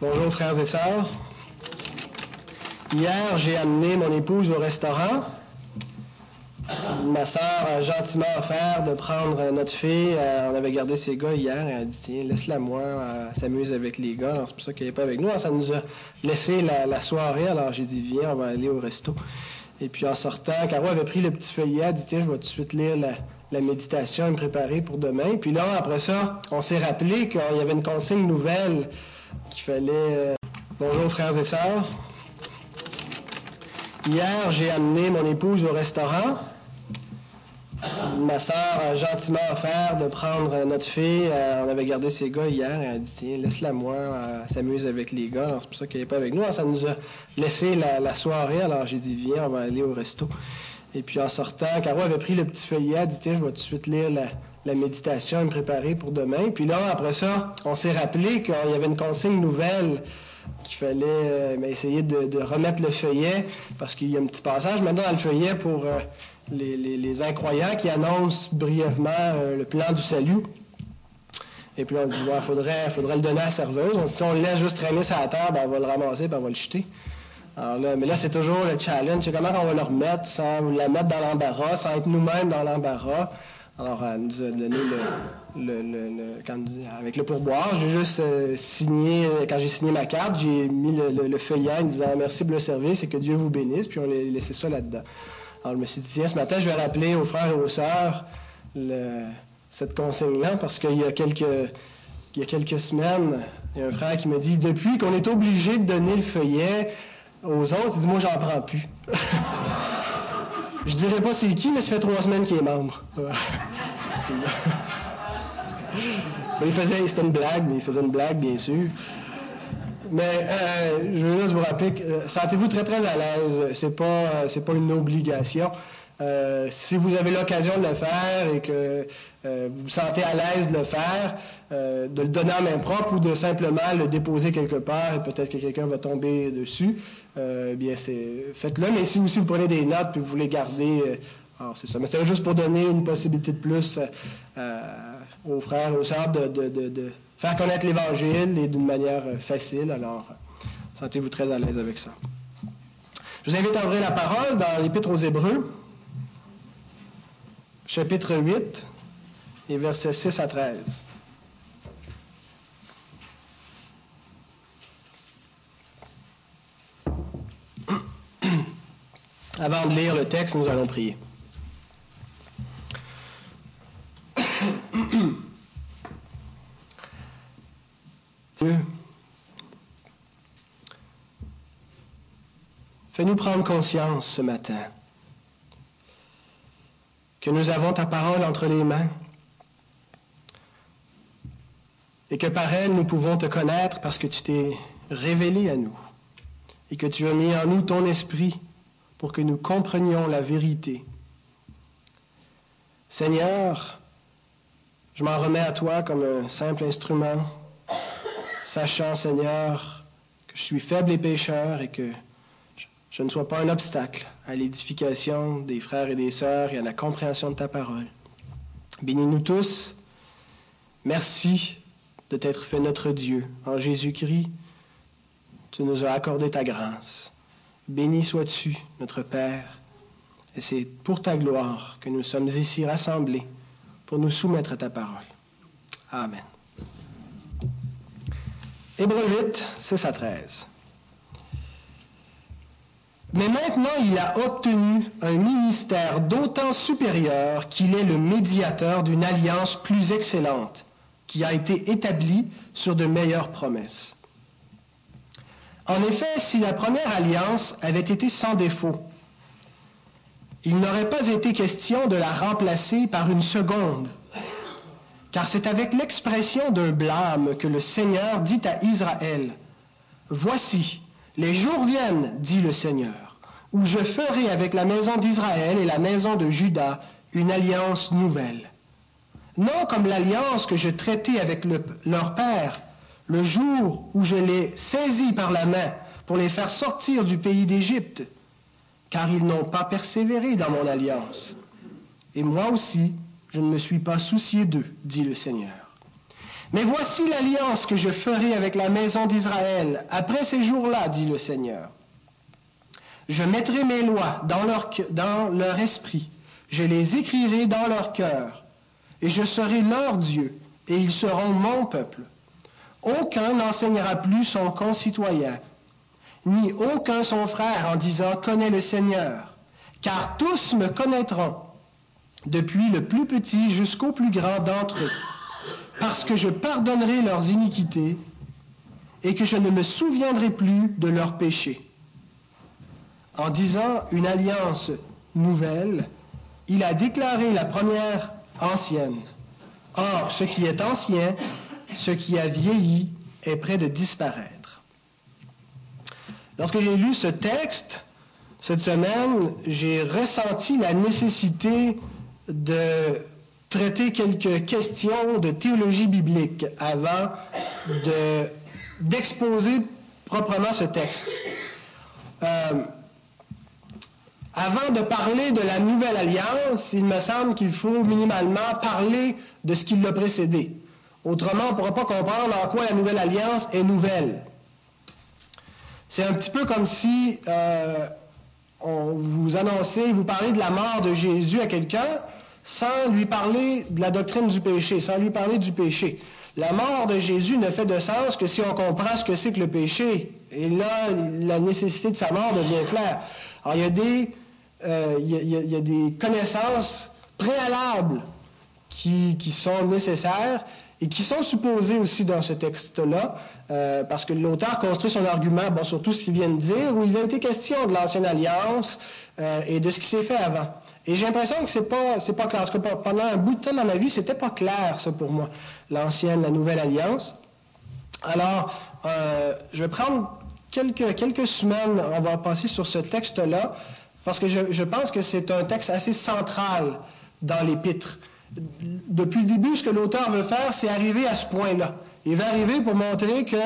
Bonjour frères et sœurs. Hier, j'ai amené mon épouse au restaurant. Ma sœur a gentiment offert de prendre notre fille. Euh, on avait gardé ses gars hier. Elle a dit Tiens, laisse-la moi, elle s'amuse avec les gars. C'est pour ça qu'elle n'est pas avec nous. Ça nous a laissé la, soirée. Alors j'ai dit Viens, on va aller au resto. Et puis en sortant, Caro avait pris le petit feuillet. Elle a dit Tiens, je vais tout de suite lire la, méditation et me préparer pour demain. Puis là, après ça, on s'est rappelé qu'il y avait une consigne nouvelle qu'il fallait. Euh, bonjour frères et sœurs. Hier, j'ai amené mon épouse au restaurant. Ma sœur a gentiment offert de prendre notre fille. Euh, on avait gardé ses gars hier. Elle a dit Tiens, laisse-la moi, elle s'amuse avec les gars. C'est pour ça qu'elle n'est pas avec nous. ça nous a laissé la, soirée. Alors j'ai dit Viens, on va aller au resto. Et puis en sortant, Caro avait pris le petit feuillet. Elle dit Tiens, je vais tout de suite lire la, la méditation et me préparer pour demain. Puis là, après ça, on s'est rappelé qu'il y avait une consigne nouvelle qu'il fallait euh, ben, essayer de, remettre le feuillet, parce qu'il y a un petit passage maintenant dans le feuillet pour euh, les, incroyants qui annoncent brièvement euh, le plan du salut. Et puis on dit, il faudrait, faudrait le donner à la serveuse. si on le laisse juste traîner sur la table, on va le ramasser, puis on va le jeter. Alors là, mais là, c'est toujours le challenge. C'est comment on va le remettre sans la mettre dans l'embarras, sans être nous-mêmes dans l'embarras. Alors, elle nous a donné le, le, avec le pourboire. J'ai juste euh, signé, quand j'ai signé ma carte, j'ai mis le, feuillet en disant merci pour le service et que Dieu vous bénisse, puis on a laissé ça là-dedans. Alors, je me suis dit, tiens, ce matin, je vais rappeler aux frères et aux sœurs cette consigne-là, parce qu'il y a quelques, y a quelques semaines, il y a un frère qui me dit, depuis qu'on est obligé de donner le feuillet aux autres, il dit, moi, j'en prends plus. Je dirais pas c'est qui, mais ça fait trois semaines qu'il est membre. il faisait, c'était une blague, mais il faisait une blague, bien sûr. Mais euh, je veux juste vous rappeler que euh, sentez-vous très très à l'aise. C'est pas, euh, c'est pas une obligation. Si vous avez l'occasion de le faire et que vous vous sentez à l'aise de le faire, de le donner en main propre ou de simplement le déposer quelque part et peut-être que quelqu'un va tomber dessus, bien c'est faites-le. Mais si aussi vous prenez des notes puis vous voulez garder, alors c'est ça. Mais c'était juste pour donner une possibilité de plus aux frères et aux sœurs de, de faire connaître l'Évangile et d'une manière facile. Alors, sentez-vous très à l'aise avec ça. Je vous invite à ouvrir la parole dans l'Épître aux Hébreux chapitre 8 et versets 6 à 13. Avant de lire le texte, nous allons prier. Dieu, fais-nous prendre conscience ce matin que nous avons ta parole entre les mains et que par elle nous pouvons te connaître parce que tu t'es révélé à nous et que tu as mis en nous ton esprit pour que nous comprenions la vérité. Seigneur, je m'en remets à toi comme un simple instrument, sachant, Seigneur, que je suis faible et pécheur et que je ne sois pas un obstacle à l'édification des frères et des sœurs et à la compréhension de ta parole. Bénis-nous tous. Merci de t'être fait notre Dieu. En Jésus-Christ, tu nous as accordé ta grâce. Béni sois-tu, notre Père, et c'est pour ta gloire que nous sommes ici rassemblés pour nous soumettre à ta parole. Amen. Hébreu 8, 6 à 13. Mais maintenant, il a obtenu un ministère d'autant supérieur qu'il est le médiateur d'une alliance plus excellente, qui a été établie sur de meilleures promesses. En effet, si la première alliance avait été sans défaut, il n'aurait pas été question de la remplacer par une seconde, car c'est avec l'expression d'un blâme que le Seigneur dit à Israël, Voici, les jours viennent, dit le Seigneur, où je ferai avec la maison d'Israël et la maison de Juda une alliance nouvelle. Non comme l'alliance que je traitais avec leur père le jour où je les saisis par la main pour les faire sortir du pays d'Égypte, car ils n'ont pas persévéré dans mon alliance. Et moi aussi, je ne me suis pas soucié d'eux, dit le Seigneur. Mais voici l'alliance que je ferai avec la maison d'Israël après ces jours-là, dit le Seigneur. Je mettrai mes lois dans leur, dans leur esprit, je les écrirai dans leur cœur, et je serai leur Dieu, et ils seront mon peuple. Aucun n'enseignera plus son concitoyen, ni aucun son frère en disant Connais le Seigneur, car tous me connaîtront, depuis le plus petit jusqu'au plus grand d'entre eux parce que je pardonnerai leurs iniquités et que je ne me souviendrai plus de leurs péchés. En disant une alliance nouvelle, il a déclaré la première ancienne. Or, ce qui est ancien, ce qui a vieilli, est près de disparaître. Lorsque j'ai lu ce texte, cette semaine, j'ai ressenti la nécessité de traiter quelques questions de théologie biblique avant d'exposer proprement ce texte. Euh, avant de parler de la nouvelle alliance, il me semble qu'il faut minimalement parler de ce qui l'a précédé. Autrement, on ne pourra pas comprendre en quoi la nouvelle alliance est nouvelle. C'est un petit peu comme si euh, on vous annoncez, vous parlez de la mort de Jésus à quelqu'un, sans lui parler de la doctrine du péché, sans lui parler du péché. La mort de Jésus ne fait de sens que si on comprend ce que c'est que le péché. Et là, la nécessité de sa mort devient claire. Alors, il y a des, euh, il, y a, des connaissances préalables qui, qui, sont nécessaires et qui sont supposées aussi dans ce texte-là, euh, parce que l'auteur construit son argument bon, sur tout ce qu'il vient de dire, où il a été question de l'ancienne alliance euh, et de ce qui s'est fait avant. Et j'ai l'impression que c'est pas, c'est pas clair. Parce que pendant un bout de temps dans ma vie, c'était pas clair, ça, pour moi. L'ancienne, la nouvelle alliance. Alors, euh, je vais prendre quelques, quelques semaines, on va passer sur ce texte-là, parce que je, je pense que c'est un texte assez central dans l'épître. Depuis le début, ce que l'auteur veut faire, c'est arriver à ce point-là. Il va arriver pour montrer que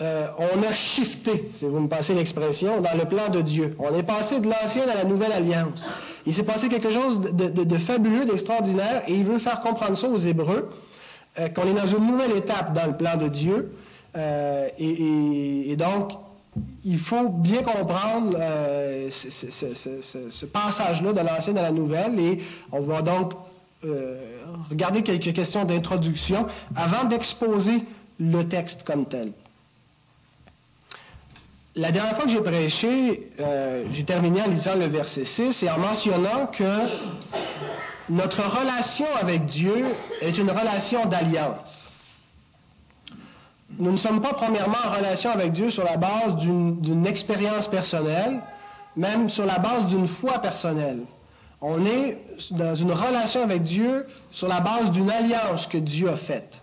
euh, on a shifté, si vous me passez l'expression, dans le plan de Dieu. On est passé de l'ancienne à la nouvelle alliance. Il s'est passé quelque chose de, fabuleux, d'extraordinaire, et il veut faire comprendre ça aux Hébreux, euh, qu'on est dans une nouvelle étape dans le plan de Dieu. Euh, et, donc, il faut bien comprendre ce, passage-là de l'ancienne à la nouvelle, et on va donc regarder quelques questions d'introduction avant d'exposer le texte comme tel. La dernière fois que j'ai prêché, euh, j'ai terminé en lisant le verset 6 et en mentionnant que notre relation avec Dieu est une relation d'alliance. Nous ne sommes pas premièrement en relation avec Dieu sur la base d'une expérience personnelle, même sur la base d'une foi personnelle. On est dans une relation avec Dieu sur la base d'une alliance que Dieu a faite.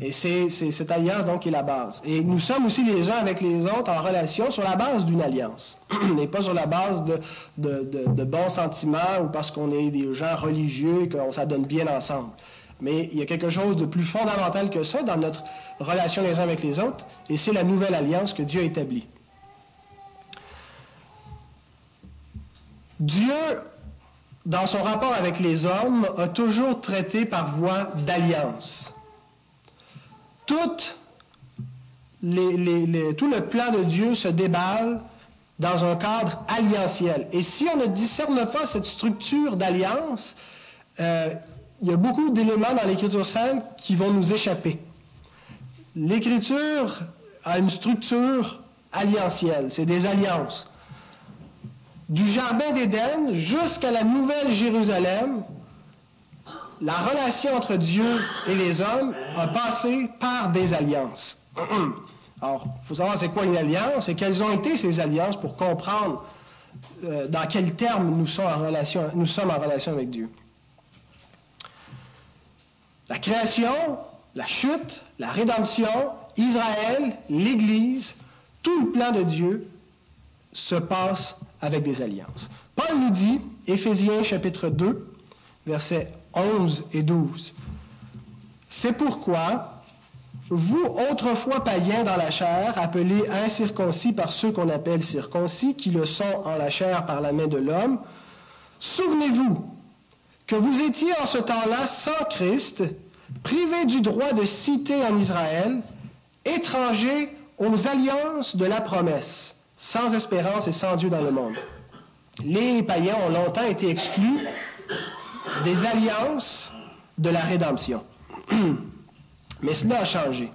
Et c'est cette alliance donc qui est la base. Et nous sommes aussi les uns avec les autres en relation sur la base d'une alliance, et pas sur la base de, de, bons sentiments ou parce qu'on est des gens religieux et qu'on s'adonne bien ensemble. Mais il y a quelque chose de plus fondamental que ça dans notre relation les uns avec les autres, et c'est la nouvelle alliance que Dieu a établie. Dieu, dans son rapport avec les hommes, a toujours traité par voie d'alliance tout le plan de Dieu se déballe dans un cadre alliantiel. Et si on ne discerne pas cette structure d'alliance, euh, il y a beaucoup d'éléments dans l'Écriture sainte qui vont nous échapper. L'Écriture a une structure alliantielle, c'est des alliances. Du Jardin d'Éden jusqu'à la Nouvelle Jérusalem, la relation entre Dieu et les hommes a passé par des alliances. Alors, il faut savoir c'est quoi une alliance et quelles ont été ces alliances pour comprendre euh, dans quels termes nous sommes, en relation, nous sommes en relation avec Dieu. La création, la chute, la rédemption, Israël, l'Église, tout le plan de Dieu se passe avec des alliances. Paul nous dit, Éphésiens chapitre 2, verset 11 et 12. C'est pourquoi, vous, autrefois païens dans la chair, appelés incirconcis par ceux qu'on appelle circoncis, qui le sont en la chair par la main de l'homme, souvenez-vous que vous étiez en ce temps-là sans Christ, privés du droit de citer en Israël, étrangers aux alliances de la promesse, sans espérance et sans Dieu dans le monde. Les païens ont longtemps été exclus des alliances de la rédemption. Mais cela a changé.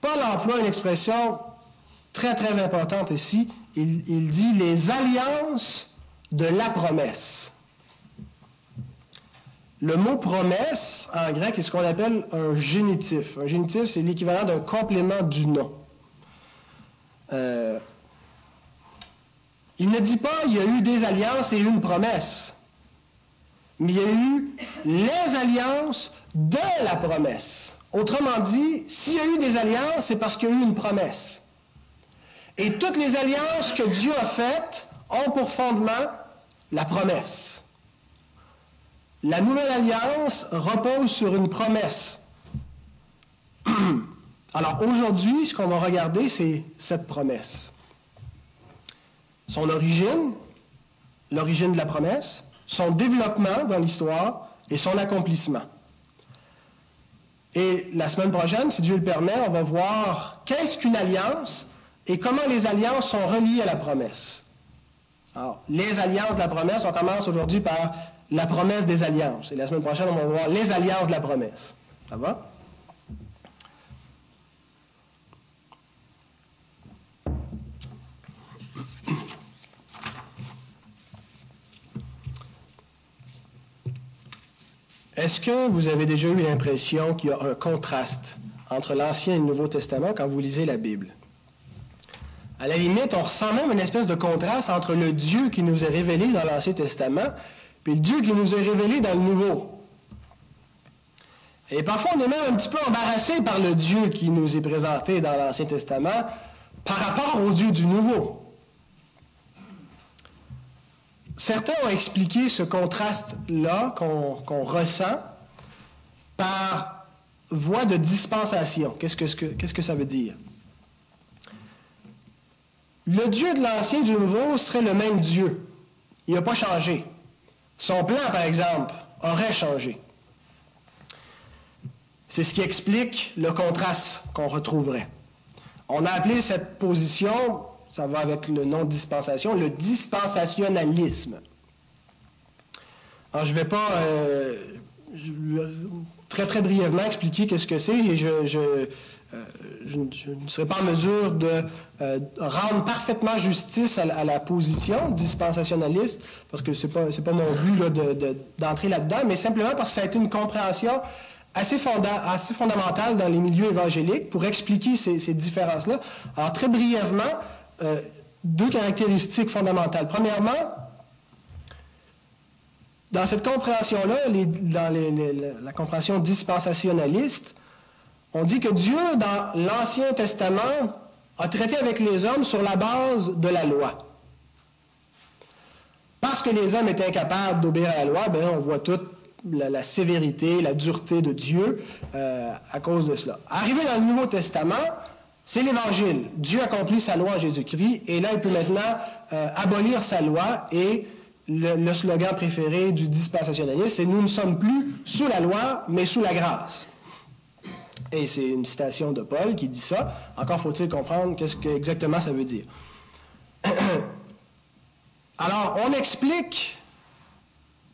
Paul emploie une expression très très importante ici. Il, dit les alliances de la promesse. Le mot promesse, en grec, est ce qu'on appelle un génitif. Un génitif, c'est l'équivalent d'un complément du nom. Euh, il ne dit pas il y a eu des alliances et une promesse, mais il y a eu les alliances de la promesse. Autrement dit, s'il y a eu des alliances, c'est parce qu'il y a eu une promesse. Et toutes les alliances que Dieu a faites ont pour fondement la promesse. La nouvelle alliance repose sur une promesse. Alors aujourd'hui, ce qu'on va regarder, c'est cette promesse. Son origine, l'origine de la promesse, son développement dans l'histoire et son accomplissement. Et la semaine prochaine, si Dieu le permet, on va voir qu'est-ce qu'une alliance et comment les alliances sont reliées à la promesse. Alors, les alliances de la promesse, on commence aujourd'hui par la promesse des alliances. Et la semaine prochaine, on va voir les alliances de la promesse. Ça va? Est-ce que vous avez déjà eu l'impression qu'il y a un contraste entre l'Ancien et le Nouveau Testament quand vous lisez la Bible? À la limite, on ressent même une espèce de contraste entre le Dieu qui nous est révélé dans l'Ancien Testament et le Dieu qui nous est révélé dans le Nouveau. Et parfois, on est même un petit peu embarrassé par le Dieu qui nous est présenté dans l'Ancien Testament par rapport au Dieu du Nouveau. Certains ont expliqué ce contraste-là qu'on ressent par voie de dispensation. Qu'est-ce que, ça veut dire? Le Dieu de l'Ancien et du Nouveau serait le même Dieu. Il n'a pas changé. Son plan, par exemple, aurait changé. C'est ce qui explique le contraste qu'on retrouverait. On a appelé cette position ça va avec le nom dispensation, le dispensationalisme. Alors, je ne vais pas euh, très très brièvement expliquer qu'est-ce que c'est et je, je, euh, ne serai pas en mesure de euh, rendre parfaitement justice à, la position dispensationaliste, parce que ce n'est pas, mon but d'entrer là-dedans, mais simplement parce que ça a été une compréhension assez, fondamentale dans les milieux évangéliques pour expliquer ces différences-là. Alors, très brièvement, euh, deux caractéristiques fondamentales. Premièrement, dans cette compréhension-là, dans la compréhension dispensationaliste, on dit que Dieu, dans l'Ancien Testament, a traité avec les hommes sur la base de la loi. Parce que les hommes étaient incapables d'obéir à la loi, ben, on voit toute la, sévérité, la dureté de Dieu euh, à cause de cela. Arrivé dans le Nouveau Testament, c'est l'Évangile. Dieu accomplit sa loi en Jésus-Christ et là, il peut maintenant euh, abolir sa loi et le, slogan préféré du dispensationalisme, c'est Nous ne sommes plus sous la loi, mais sous la grâce. Et c'est une citation de Paul qui dit ça. Encore faut-il comprendre qu'est-ce que exactement ça veut dire. Alors, on explique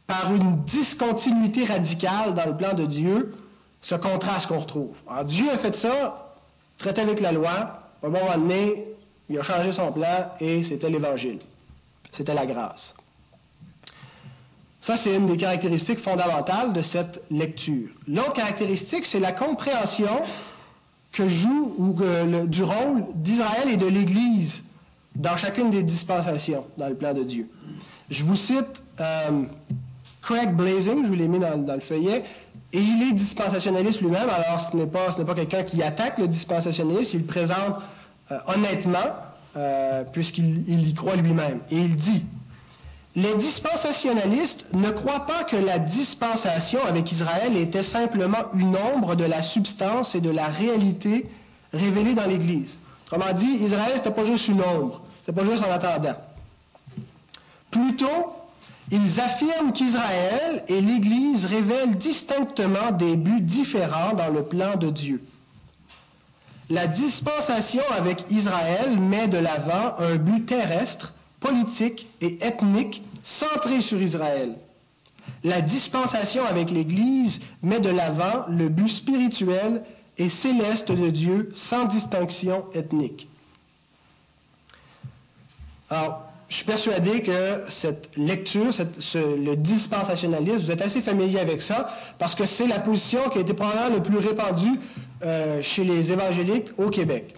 par une discontinuité radicale dans le plan de Dieu ce contraste qu'on retrouve. Alors, Dieu a fait ça traité avec la loi, à un moment donné, il a changé son plan et c'était l'Évangile. C'était la grâce. Ça, c'est une des caractéristiques fondamentales de cette lecture. L'autre caractéristique, c'est la compréhension que joue ou du rôle d'Israël et de l'Église dans chacune des dispensations dans le plan de Dieu. Je vous cite euh, Craig Blazing, je vous l'ai mis dans, le feuillet, et il est dispensationaliste lui-même, alors ce n'est pas, pas quelqu'un qui attaque le dispensationalisme, il le présente euh, honnêtement, euh, puisqu'il y croit lui-même. Et il dit, les dispensationalistes ne croient pas que la dispensation avec Israël était simplement une ombre de la substance et de la réalité révélée dans l'Église. Autrement dit, Israël, n'était pas juste une ombre, c'est pas juste en attendant. Plutôt, Ils affirment qu'Israël et l'Église révèlent distinctement des buts différents dans le plan de Dieu. La dispensation avec Israël met de l'avant un but terrestre, politique et ethnique centré sur Israël. La dispensation avec l'Église met de l'avant le but spirituel et céleste de Dieu sans distinction ethnique. Alors, je suis persuadé que cette lecture, le dispensationalisme, vous êtes assez familier avec ça, parce que c'est la position qui a été probablement le plus répandue euh, chez les évangéliques au Québec.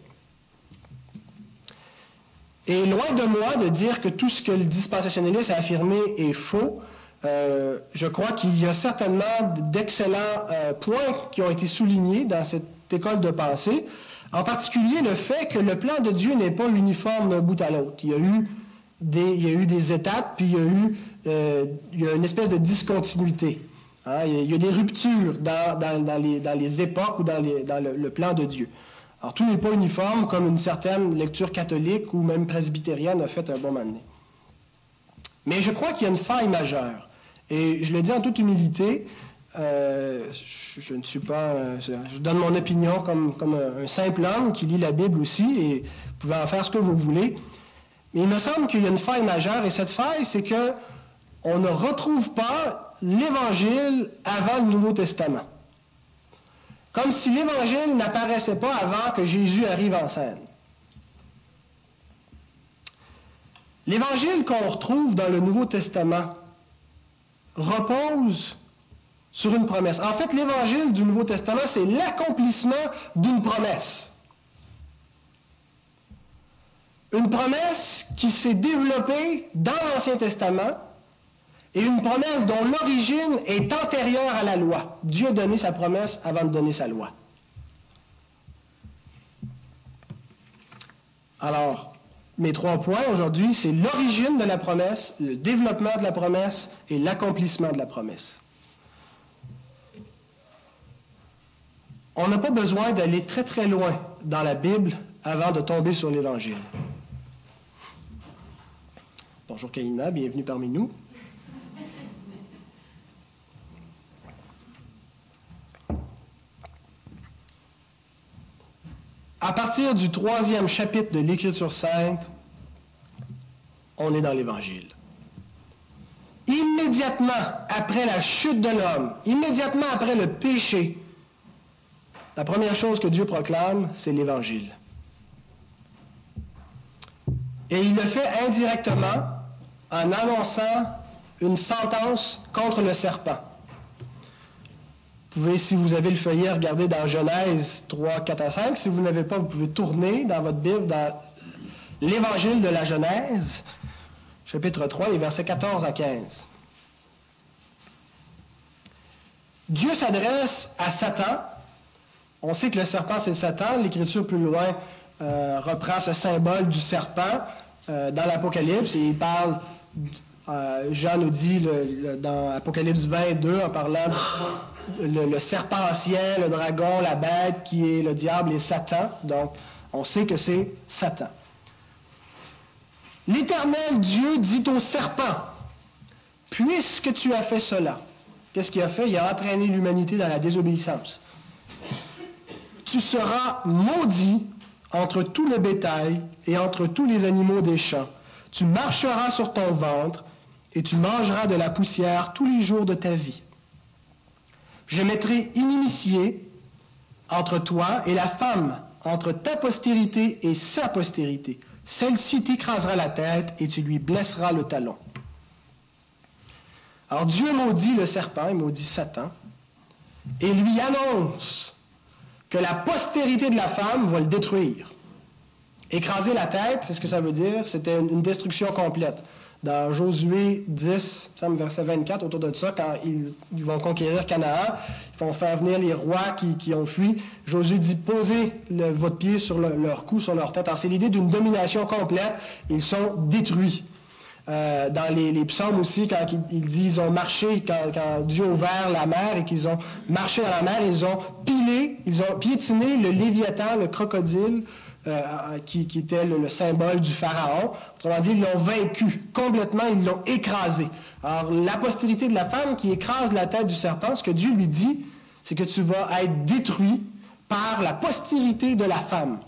Et loin de moi de dire que tout ce que le dispensationalisme a affirmé est faux, euh, je crois qu'il y a certainement d'excellents euh, points qui ont été soulignés dans cette école de pensée, en particulier le fait que le plan de Dieu n'est pas uniforme d'un bout à l'autre. Il y a eu il y a eu des étapes, puis il y a eu euh, une espèce de discontinuité. Hein. Il, y a, des ruptures dans, les, époques ou dans, le, plan de Dieu. Alors, tout n'est pas uniforme comme une certaine lecture catholique ou même presbytérienne a fait un bon moment donné. Mais je crois qu'il y a une faille majeure. Et je le dis en toute humilité, euh, je, ne suis pas. je donne mon opinion comme, comme un, simple homme qui lit la Bible aussi, et vous pouvez en faire ce que vous voulez. Mais il me semble qu'il y a une faille majeure, et cette faille, c'est que on ne retrouve pas l'Évangile avant le Nouveau Testament. Comme si l'Évangile n'apparaissait pas avant que Jésus arrive en scène. L'Évangile qu'on retrouve dans le Nouveau Testament repose sur une promesse. En fait, l'Évangile du Nouveau Testament, c'est l'accomplissement d'une promesse. Une promesse qui s'est développée dans l'Ancien Testament et une promesse dont l'origine est antérieure à la loi. Dieu a donné sa promesse avant de donner sa loi. Alors, mes trois points aujourd'hui, c'est l'origine de la promesse, le développement de la promesse et l'accomplissement de la promesse. On n'a pas besoin d'aller très très loin dans la Bible avant de tomber sur l'Évangile. Bonjour Kaina, bienvenue parmi nous. À partir du troisième chapitre de l'Écriture sainte, on est dans l'Évangile. Immédiatement après la chute de l'homme, immédiatement après le péché, la première chose que Dieu proclame, c'est l'Évangile. Et il le fait indirectement en annonçant une sentence contre le serpent. Vous pouvez, si vous avez le feuillet, regarder dans Genèse 3, 4 à 5. Si vous n'avez pas, vous pouvez tourner dans votre Bible dans l'Évangile de la Genèse, chapitre 3, les versets 14 à 15. Dieu s'adresse à Satan. On sait que le serpent, c'est Satan. L'Écriture plus loin euh, reprend ce symbole du serpent euh, dans l'Apocalypse et il parle euh, Jean nous dit dans Apocalypse 22, en parlant le, le, serpent ancien, le dragon, la bête, qui est le diable et Satan. Donc, on sait que c'est Satan. L'Éternel Dieu dit au serpent, puisque tu as fait cela, qu'est-ce qu'il a fait? Il a entraîné l'humanité dans la désobéissance. Tu seras maudit entre tout le bétail et entre tous les animaux des champs tu marcheras sur ton ventre et tu mangeras de la poussière tous les jours de ta vie. Je mettrai inimitié entre toi et la femme, entre ta postérité et sa postérité. Celle-ci t'écrasera la tête et tu lui blesseras le talon. Alors Dieu maudit le serpent, il maudit Satan, et lui annonce que la postérité de la femme va le détruire. Écraser la tête, c'est ce que ça veut dire, c'était une, destruction complète. Dans Josué 10, verset 24, autour de ça, quand ils, vont conquérir Canaan, ils vont faire venir les rois qui, ont fui. Josué dit posez votre pied sur leur cou, sur leur tête. C'est l'idée d'une domination complète. Ils sont détruits. Euh, dans les, psaumes aussi, quand ils, disent ils ont marché, quand, quand, Dieu a ouvert la mer et qu'ils ont marché dans la mer, ils ont pilé, ils ont piétiné le léviathan, le crocodile, euh, qui, était le, symbole du pharaon. Autrement dit, ils l'ont vaincu complètement, ils l'ont écrasé. Alors, la postérité de la femme qui écrase la tête du serpent, ce que Dieu lui dit, c'est que tu vas être détruit par la postérité de la femme.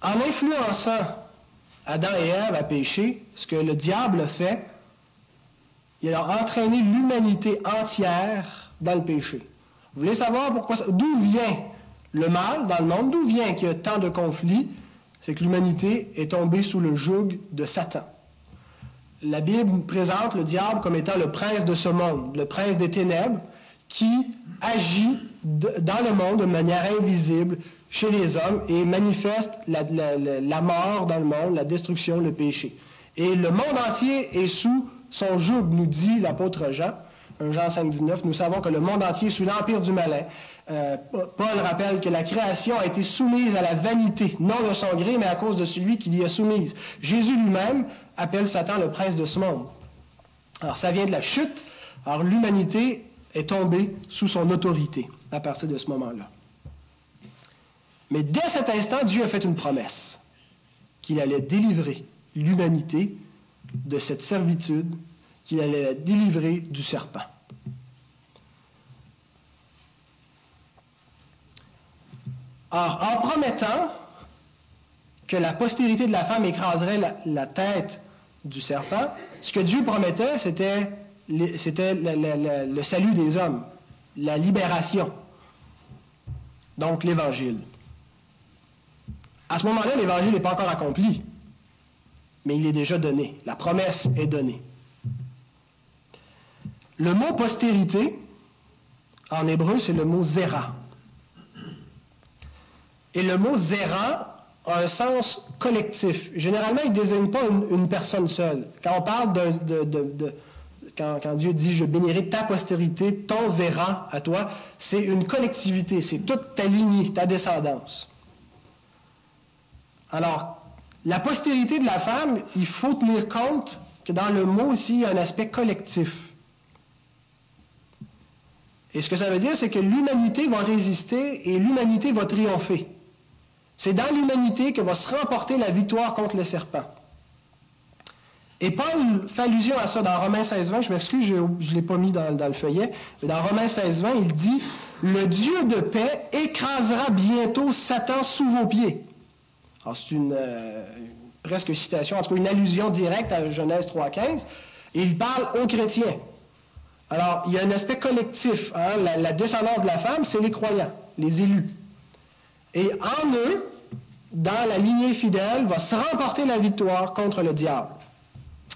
En influençant Adam et Ève à pécher, ce que le diable fait, il a entraîné l'humanité entière dans le péché. Vous voulez savoir d'où vient le mal dans le monde, d'où vient qu'il y a tant de conflits? C'est que l'humanité est tombée sous le joug de Satan. La Bible présente le diable comme étant le prince de ce monde, le prince des ténèbres, qui agit dans le monde de manière invisible chez les hommes et manifeste la, la, mort dans le monde, la destruction, le péché. Et le monde entier est sous son joug, nous dit l'apôtre Jean. Jean 5, 19, nous savons que le monde entier est sous l'empire du malin. Euh, Paul rappelle que la création a été soumise à la vanité, non de son gré, mais à cause de celui qui l'y a soumise. Jésus lui-même appelle Satan le prince de ce monde. Alors ça vient de la chute. Alors l'humanité est tombée sous son autorité à partir de ce moment-là. Mais dès cet instant, Dieu a fait une promesse qu'il allait délivrer l'humanité de cette servitude qu'il allait la délivrer du serpent. Or, en promettant que la postérité de la femme écraserait la, tête du serpent, ce que Dieu promettait, c'était, c'était le salut des hommes, la libération. Donc l'Évangile. À ce moment-là, l'Évangile n'est pas encore accompli, mais il est déjà donné. La promesse est donnée. Le mot postérité, en hébreu, c'est le mot zéra. Et le mot zéra a un sens collectif. Généralement, il ne désigne pas une, personne seule. Quand on parle de, quand, Dieu dit je bénirai ta postérité, ton zéra à toi, c'est une collectivité, c'est toute ta lignée, ta descendance. Alors, la postérité de la femme, il faut tenir compte que dans le mot aussi, il y a un aspect collectif. Et ce que ça veut dire, c'est que l'humanité va résister et l'humanité va triompher. C'est dans l'humanité que va se remporter la victoire contre le serpent. Et Paul fait allusion à ça dans Romains 16.20. Je m'excuse, je ne l'ai pas mis dans, le feuillet. Mais dans Romains 16.20, il dit Le Dieu de paix écrasera bientôt Satan sous vos pieds. Alors, c'est une euh, presque citation, en tout cas une allusion directe à Genèse 3.15. Et il parle aux chrétiens. Alors, il y a un aspect collectif. Hein. La, descendance de la femme, c'est les croyants, les élus. Et en eux, dans la lignée fidèle, va se remporter la victoire contre le diable.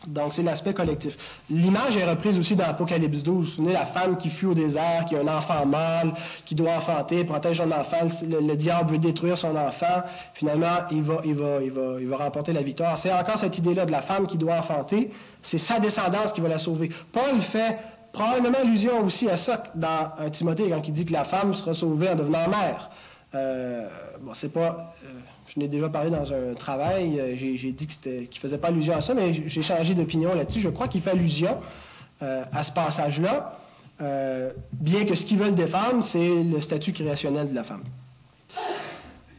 Donc, c'est l'aspect collectif. L'image est reprise aussi dans Apocalypse 12. Vous vous souvenez, la femme qui fuit au désert, qui a un enfant mâle, qui doit enfanter, protège son enfant. Le, diable veut détruire son enfant. Finalement, il va, il va, il va, il va remporter la victoire. C'est encore cette idée-là de la femme qui doit enfanter. C'est sa descendance qui va la sauver. Paul fait probablement allusion aussi à ça dans un Timothée quand il dit que la femme sera sauvée en devenant mère. Euh, bon, c'est pas. Euh, je n'ai déjà parlé dans un travail, euh, j'ai dit qu'il ne faisait pas allusion à ça, mais j'ai changé d'opinion là-dessus. Je crois qu'il fait allusion à ce passage-là, bien que ce qu'ils veulent défendre, c'est le statut créationnel de la femme.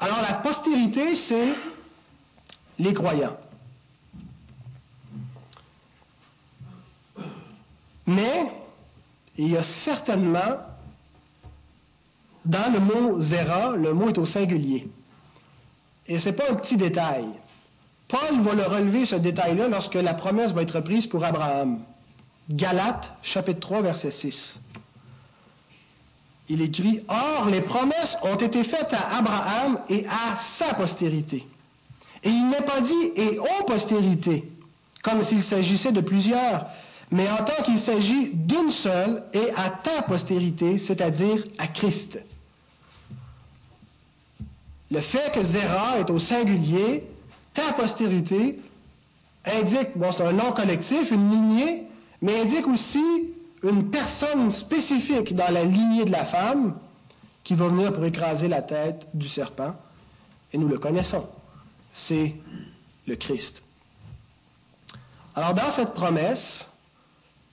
Alors, la postérité, c'est les croyants. Mais il y a certainement, dans le mot zéra, le mot est au singulier. Et ce n'est pas un petit détail. Paul va le relever, ce détail-là, lorsque la promesse va être prise pour Abraham. Galates, chapitre 3, verset 6. Il écrit, Or, les promesses ont été faites à Abraham et à sa postérité. Et il n'est pas dit et aux postérités, comme s'il s'agissait de plusieurs, mais en tant qu'il s'agit d'une seule et à ta postérité, c'est-à-dire à Christ. Le fait que Zéra est au singulier, ta postérité, indique, bon, c'est un nom collectif, une lignée, mais indique aussi une personne spécifique dans la lignée de la femme qui va venir pour écraser la tête du serpent. Et nous le connaissons. C'est le Christ. Alors dans cette promesse,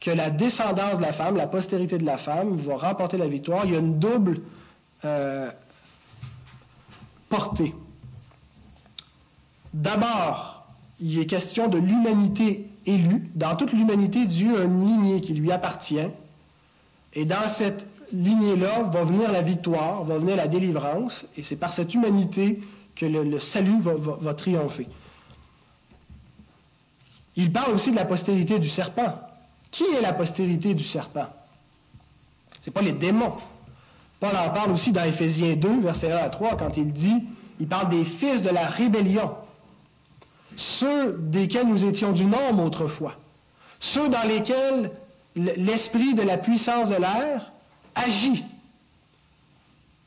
que la descendance de la femme, la postérité de la femme, va remporter la victoire. Il y a une double euh, portées. D'abord, il est question de l'humanité élue. Dans toute l'humanité, Dieu a une lignée qui lui appartient. Et dans cette lignée-là va venir la victoire, va venir la délivrance, et c'est par cette humanité que le, salut va, triompher. Il parle aussi de la postérité du serpent. Qui est la postérité du serpent? Ce n'est pas les démons. Paul en parle aussi dans Éphésiens 2, verset 1 à 3, quand il dit, il parle des fils de la rébellion, ceux desquels nous étions du nombre autrefois, ceux dans lesquels l'esprit de la puissance de l'air agit.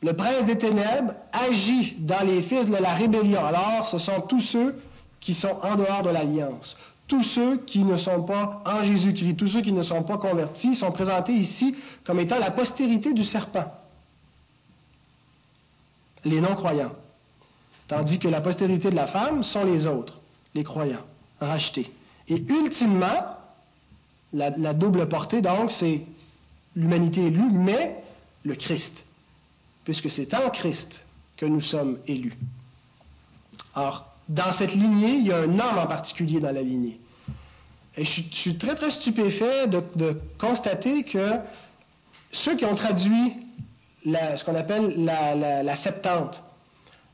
Le prince des ténèbres agit dans les fils de la rébellion. Alors, ce sont tous ceux qui sont en dehors de l'alliance. Tous ceux qui ne sont pas en Jésus-Christ, tous ceux qui ne sont pas convertis, sont présentés ici comme étant la postérité du serpent. Les non-croyants. Tandis que la postérité de la femme sont les autres, les croyants, rachetés. Et ultimement, la, double portée, donc, c'est l'humanité élue, mais le Christ, puisque c'est en Christ que nous sommes élus. Alors, dans cette lignée, il y a un homme en particulier dans la lignée. Et je, suis très, très stupéfait de, constater que ceux qui ont traduit ce qu'on appelle la, Septante,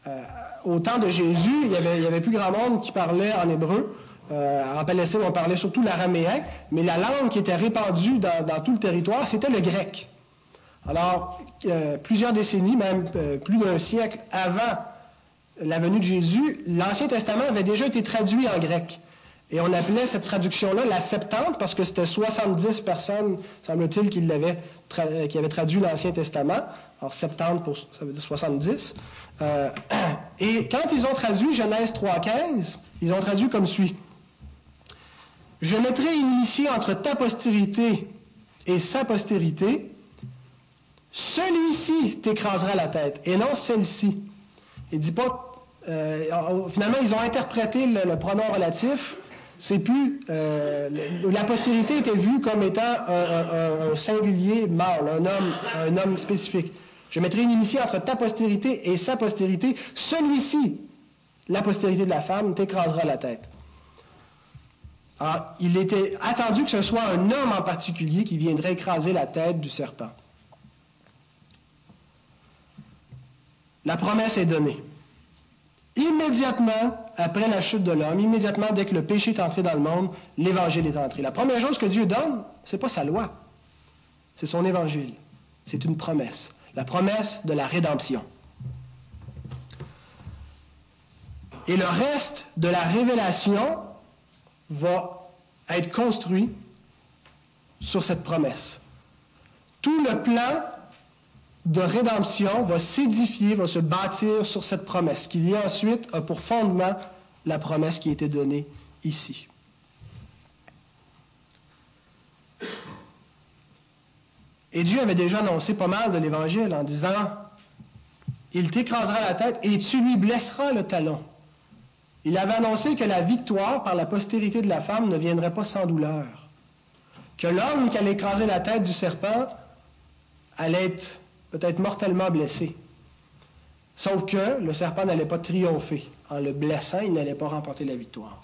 euh, au temps de Jésus, il n'y avait, plus grand monde qui parlait en hébreu. Euh, en Palestine, on parlait surtout l'araméen, mais la langue qui était répandue dans, tout le territoire, c'était le grec. Alors, euh, plusieurs décennies, même plus d'un siècle avant la venue de Jésus, l'Ancien Testament avait déjà été traduit en grec. Et on appelait cette traduction-là la Septante parce que c'était 70 personnes, semble-t-il, qui, qui avaient traduit l'Ancien Testament. Alors, Septante, ça veut dire 70. et quand ils ont traduit Genèse 3.15, ils ont traduit comme suit. Je mettrai initié entre ta postérité et sa postérité. Celui-ci t'écrasera la tête, et non celle-ci. Il dit pas. Euh, finalement, ils ont interprété le, pronom relatif. C'est plus. Euh, la postérité était vue comme étant un, singulier mâle, un homme, un homme spécifique. Je mettrai une initiée entre ta postérité et sa postérité. Celui-ci, la postérité de la femme, t'écrasera la tête. Alors, ah, il était attendu que ce soit un homme en particulier qui viendrait écraser la tête du serpent. La promesse est donnée. Immédiatement après la chute de l'homme, immédiatement dès que le péché est entré dans le monde, l'évangile est entré. La première chose que Dieu donne, ce n'est pas sa loi, c'est son évangile. C'est une promesse. La promesse de la rédemption. Et le reste de la révélation va être construit sur cette promesse. Tout le plan de rédemption va s'édifier, va se bâtir sur cette promesse, qui ensuite a pour fondement la promesse qui a été donnée ici. Et Dieu avait déjà annoncé pas mal de l'Évangile en disant, Il t'écrasera la tête et tu lui blesseras le talon. Il avait annoncé que la victoire par la postérité de la femme ne viendrait pas sans douleur, que l'homme qui allait écraser la tête du serpent allait être peut-être mortellement blessé. Sauf que le serpent n'allait pas triompher. En le blessant, il n'allait pas remporter la victoire.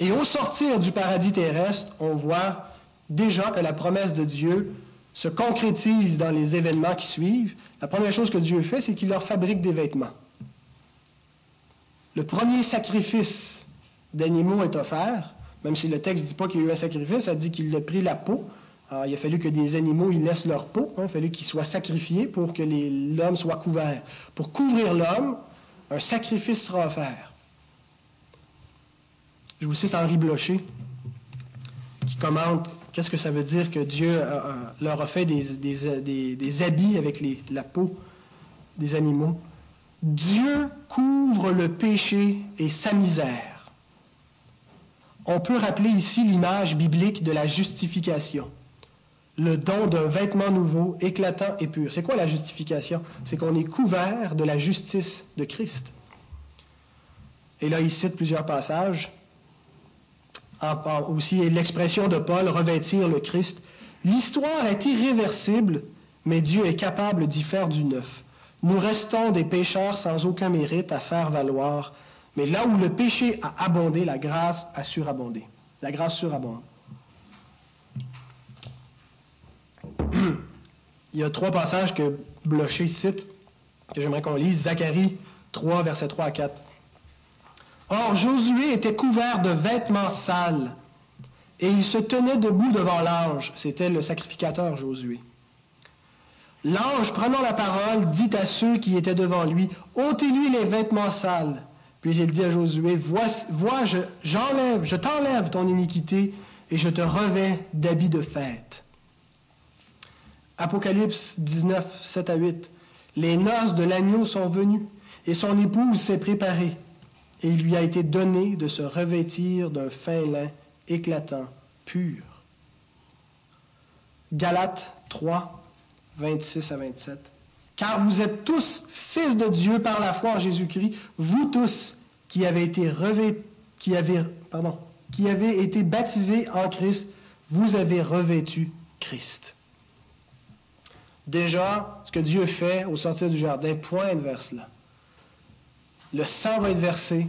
Et au sortir du paradis terrestre, on voit déjà que la promesse de Dieu se concrétise dans les événements qui suivent. La première chose que Dieu fait, c'est qu'il leur fabrique des vêtements. Le premier sacrifice d'animaux est offert, même si le texte ne dit pas qu'il y a eu un sacrifice, ça dit qu'il a pris la peau. Alors, il a fallu que des animaux ils laissent leur peau, hein. il a fallu qu'ils soient sacrifiés pour que l'homme soit couvert. Pour couvrir l'homme, un sacrifice sera offert. Je vous cite Henri Blocher, qui commente qu'est-ce que ça veut dire que Dieu leur a fait des, habits avec la peau des animaux? Dieu couvre le péché et sa misère. On peut rappeler ici l'image biblique de la justification, le don d'un vêtement nouveau, éclatant et pur. C'est quoi la justification? C'est qu'on est couvert de la justice de Christ. Et là, il cite plusieurs passages. aussi l'expression de Paul, revêtir le Christ. L'histoire est irréversible mais Dieu est capable d'y faire du neuf. Nous restons des pécheurs sans aucun mérite à faire valoir, mais là où le péché a abondé, la grâce a surabondé. La grâce surabonde. Il y a trois passages que Blocher cite, que j'aimerais qu'on lise. Zacharie 3, versets 3 à 4. Or, Josué était couvert de vêtements sales, et il se tenait debout devant l'ange. C'était le sacrificateur Josué. L'ange, prenant la parole, dit à ceux qui étaient devant lui, ôtez-lui les vêtements sales. Puis il dit à Josué, vois, vois je, j'enlève, je t'enlève ton iniquité et je te revais d'habits de fête. Apocalypse 19, 7 à 8. Les noces de l'agneau sont venues et son épouse s'est préparée et il lui a été donné de se revêtir d'un fin lin éclatant, pur. Galates 3, 26 à 27. Car vous êtes tous fils de Dieu par la foi en Jésus-Christ, vous tous qui avez été revêtus, qui pardon, qui avez été baptisés en Christ, vous avez revêtu Christ. Déjà, ce que Dieu fait au sortir du jardin pointe vers cela. Le sang va être versé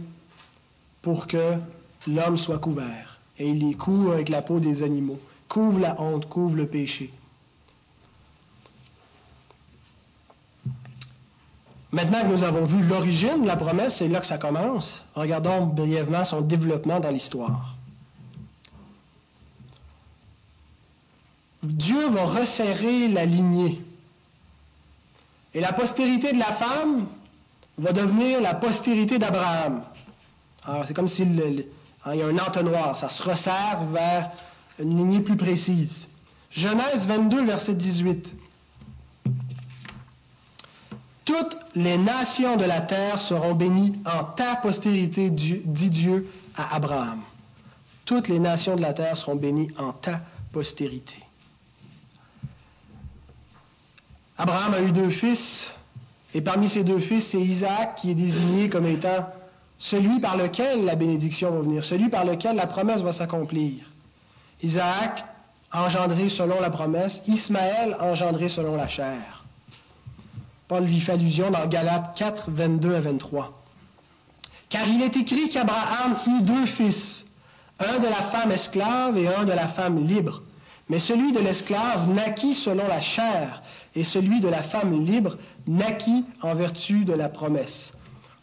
pour que l'homme soit couvert. Et il y couvre avec la peau des animaux, couvre la honte, couvre le péché. Maintenant que nous avons vu l'origine de la promesse, c'est là que ça commence. Regardons brièvement son développement dans l'histoire. Dieu va resserrer la lignée. Et la postérité de la femme va devenir la postérité d'Abraham. Alors, c'est comme s'il hein, y a un entonnoir, ça se resserre vers une lignée plus précise. Genèse 22, verset 18. Toutes les nations de la terre seront bénies en ta postérité, dit Dieu à Abraham. Toutes les nations de la terre seront bénies en ta postérité. Abraham a eu deux fils, et parmi ces deux fils, c'est Isaac qui est désigné comme étant celui par lequel la bénédiction va venir, celui par lequel la promesse va s'accomplir. Isaac, engendré selon la promesse, Ismaël, engendré selon la chair. Paul lui fait allusion dans Galates 4, 22 à 23. Car il est écrit qu'Abraham eut deux fils, un de la femme esclave et un de la femme libre. Mais celui de l'esclave naquit selon la chair, et celui de la femme libre naquit en vertu de la promesse.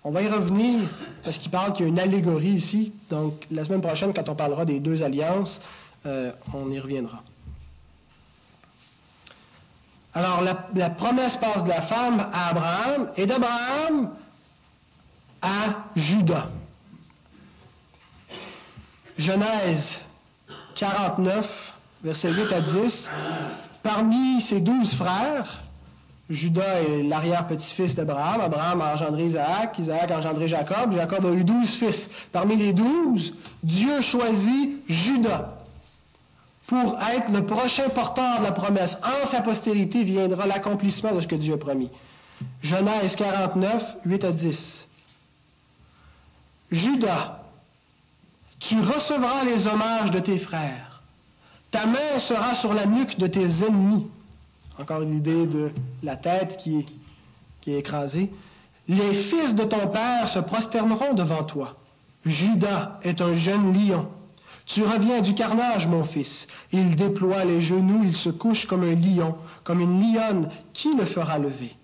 On va y revenir parce qu'il parle qu'il y a une allégorie ici. Donc, la semaine prochaine, quand on parlera des deux alliances, euh, on y reviendra. Alors, la, la, promesse passe de la femme à Abraham et d'Abraham à Judas. Genèse 49, versets 8 à 10. Parmi ses douze frères, Judas est l'arrière-petit-fils d'Abraham. Abraham a engendré Isaac. Isaac a engendré Jacob. Jacob a eu douze fils. Parmi les douze, Dieu choisit Judas pour être le prochain porteur de la promesse. En sa postérité viendra l'accomplissement de ce que Dieu a promis. Genèse 49, 8 à 10. Judas, tu recevras les hommages de tes frères. Ta main sera sur la nuque de tes ennemis. Encore l'idée de la tête qui est, écrasée. Les fils de ton père se prosterneront devant toi. Judas est un jeune lion. Tu reviens du carnage, mon fils. Il déploie les genoux, il se couche comme un lion, comme une lionne. Qui le fera lever?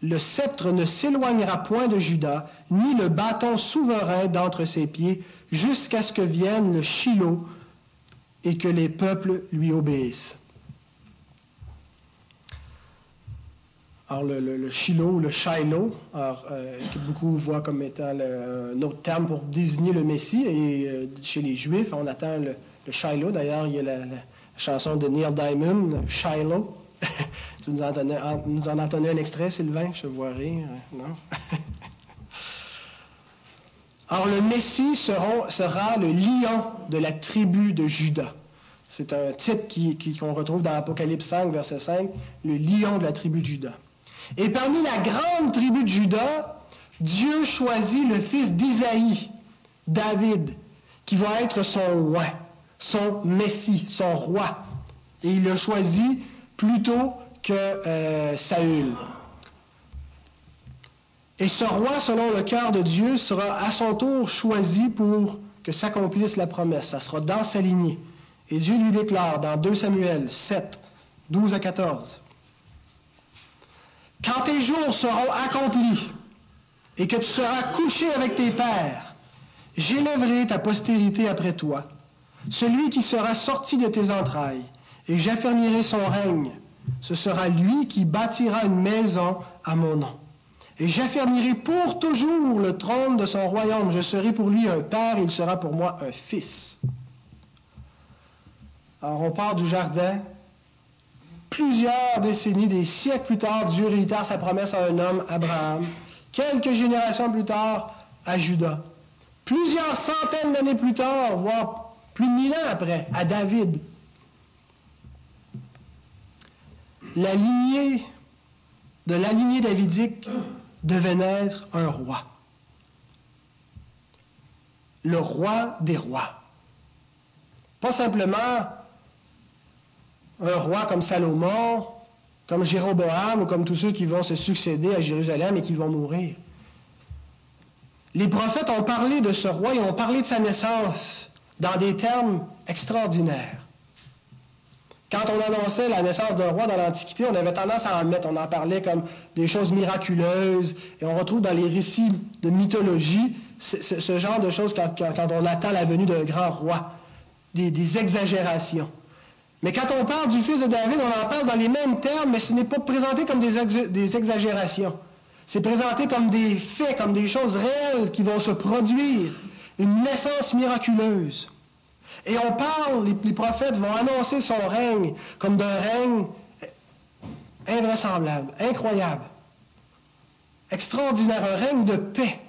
Le sceptre ne s'éloignera point de Judas, ni le bâton souverain d'entre ses pieds, jusqu'à ce que vienne le Shiloh et que les peuples lui obéissent. Alors, le, le, le Shiloh, Shiloh, euh, que beaucoup voient comme étant le, un autre terme pour désigner le Messie, et euh, chez les Juifs, on attend le, Shiloh. D'ailleurs, il y a la, chanson de Neil Diamond, Shiloh. tu nous en, nous en entendais un extrait, Sylvain? Je vois rire, non? Alors, le Messie sera, le lion de la tribu de Judas. C'est un titre qu'on retrouve dans Apocalypse 5, verset 5, le lion de la tribu de Judas. Et parmi la grande tribu de Judas, Dieu choisit le fils d'Isaïe, David, qui va être son roi, son Messie, son roi. Et il le choisit plutôt que euh, Saül. Et ce roi, selon le cœur de Dieu, sera à son tour choisi pour que s'accomplisse la promesse. Ça sera dans sa lignée. Et Dieu lui déclare dans 2 Samuel 7, 12 à 14. Quand tes jours seront accomplis et que tu seras couché avec tes pères, j'élèverai ta postérité après toi, celui qui sera sorti de tes entrailles, et j'affermirai son règne. Ce sera lui qui bâtira une maison à mon nom. Et j'affermirai pour toujours le trône de son royaume. Je serai pour lui un père, il sera pour moi un fils. Alors on part du jardin. Plusieurs décennies, des siècles plus tard, Dieu réitère sa promesse à un homme, Abraham. Quelques générations plus tard, à Judas. Plusieurs centaines d'années plus tard, voire plus de mille ans après, à David. La lignée de la lignée davidique devait naître un roi. Le roi des rois. Pas simplement un roi comme Salomon, comme Jéroboam ou comme tous ceux qui vont se succéder à Jérusalem et qui vont mourir. Les prophètes ont parlé de ce roi et ont parlé de sa naissance dans des termes extraordinaires. Quand on annonçait la naissance d'un roi dans l'Antiquité, on avait tendance à en mettre, on en parlait comme des choses miraculeuses, et on retrouve dans les récits de mythologie ce, genre de choses quand, on attend la venue d'un grand roi, des, exagérations. Mais quand on parle du fils de David, on en parle dans les mêmes termes, mais ce n'est pas présenté comme des, exagérations. C'est présenté comme des faits, comme des choses réelles qui vont se produire, une naissance miraculeuse. Et on parle, les, prophètes vont annoncer son règne comme d'un règne invraisemblable, incroyable, extraordinaire, un règne de paix,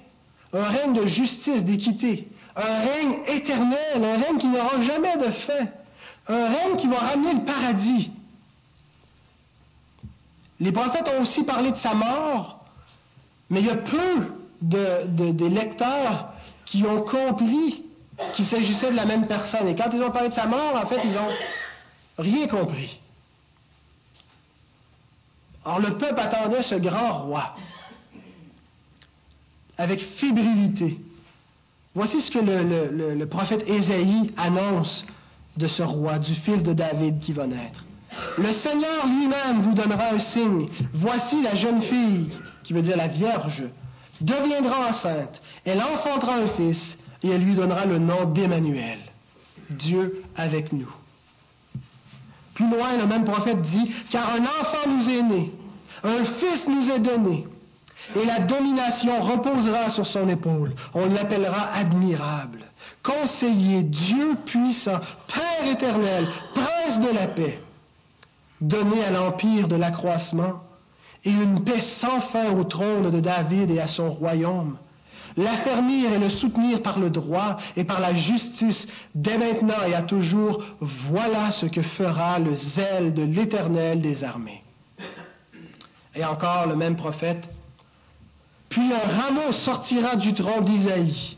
un règne de justice, d'équité, un règne éternel, un règne qui n'aura jamais de fin, un règne qui va ramener le paradis. Les prophètes ont aussi parlé de sa mort, mais il y a peu de, de lecteurs qui ont compris qu'il s'agissait de la même personne. Et quand ils ont parlé de sa mort, en fait, ils n'ont rien compris. Or, le peuple attendait ce grand roi avec fébrilité. Voici ce que le, le prophète Ésaïe annonce de ce roi, du fils de David qui va naître. Le Seigneur lui-même vous donnera un signe. Voici la jeune fille, qui veut dire la Vierge, deviendra enceinte. Elle enfantera un fils et elle lui donnera le nom d'Emmanuel, Dieu avec nous. Plus loin, le même prophète dit, car un enfant nous est né, un fils nous est donné, et la domination reposera sur son épaule. On l'appellera admirable, conseiller, Dieu puissant, Père éternel, prince de la paix, donné à l'empire de l'accroissement, et une paix sans fin au trône de David et à son royaume l'affermir et le soutenir par le droit et par la justice dès maintenant et à toujours, voilà ce que fera le zèle de l'Éternel des armées. Et encore le même prophète, puis un rameau sortira du tronc d'Isaïe,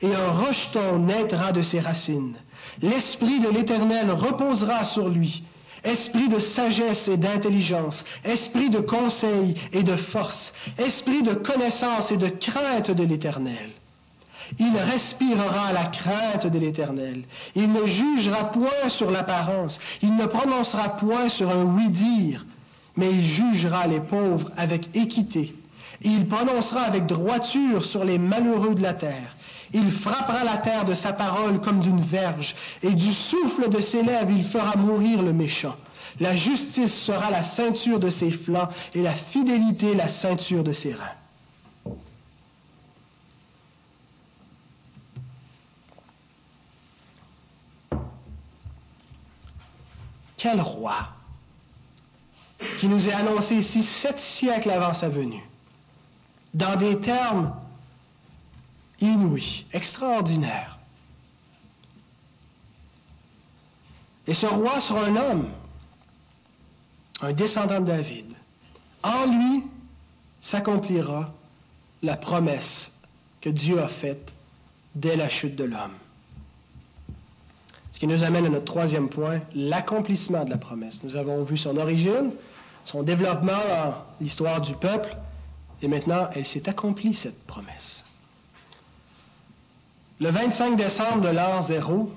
et un rejeton naîtra de ses racines. L'Esprit de l'Éternel reposera sur lui, esprit de sagesse et d'intelligence, esprit de conseil et de force, esprit de connaissance et de crainte de l'Éternel. Il respirera la crainte de l'Éternel. Il ne jugera point sur l'apparence. Il ne prononcera point sur un oui-dire, mais il jugera les pauvres avec équité. Il prononcera avec droiture sur les malheureux de la terre. Il frappera la terre de sa parole comme d'une verge, et du souffle de ses lèvres il fera mourir le méchant. La justice sera la ceinture de ses flancs, et la fidélité la ceinture de ses reins. Quel roi qui nous est annoncé ici sept siècles avant sa venue, dans des termes inouï, extraordinaire. Et ce roi sera un homme, un descendant de David. En lui s'accomplira la promesse que Dieu a faite dès la chute de l'homme. Ce qui nous amène à notre troisième point, l'accomplissement de la promesse. Nous avons vu son origine, son développement dans l'histoire du peuple, et maintenant elle s'est accomplie, cette promesse. Le 25 décembre de l'an zéro,